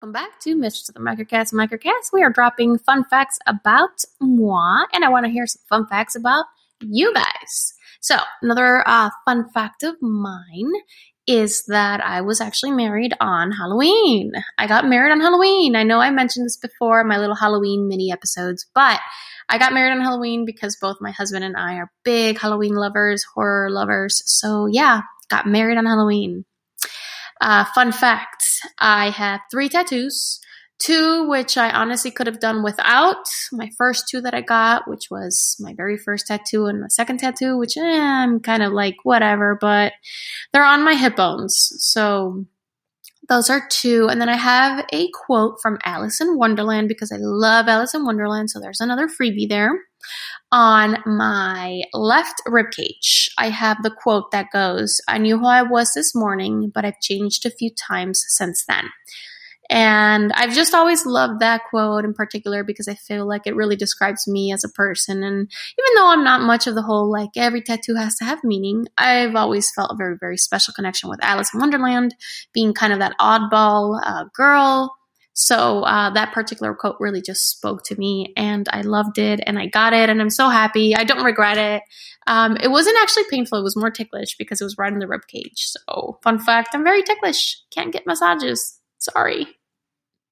Welcome back to Mistress of the Microcast Microcast. We are dropping fun facts about moi, and I want to hear some fun facts about you guys. So, another uh, fun fact of mine is that I was actually married on Halloween. I got married on Halloween. I know I mentioned this before in my little Halloween mini episodes, but I got married on Halloween because both my husband and I are big Halloween lovers, horror lovers. So, yeah, got married on Halloween. Uh, fun fact I have three tattoos, two which I honestly could have done without. My first two that I got, which was my very first tattoo, and my second tattoo, which eh, I'm kind of like whatever, but they're on my hip bones. So those are two. And then I have a quote from Alice in Wonderland because I love Alice in Wonderland. So there's another freebie there. On my left ribcage, I have the quote that goes, I knew who I was this morning, but I've changed a few times since then. And I've just always loved that quote in particular because I feel like it really describes me as a person. And even though I'm not much of the whole, like, every tattoo has to have meaning, I've always felt a very, very special connection with Alice in Wonderland, being kind of that oddball uh, girl. So uh, that particular quote really just spoke to me, and I loved it, and I got it, and I'm so happy. I don't regret it. Um, it wasn't actually painful; it was more ticklish because it was right in the rib cage. So, fun fact: I'm very ticklish. Can't get massages. Sorry.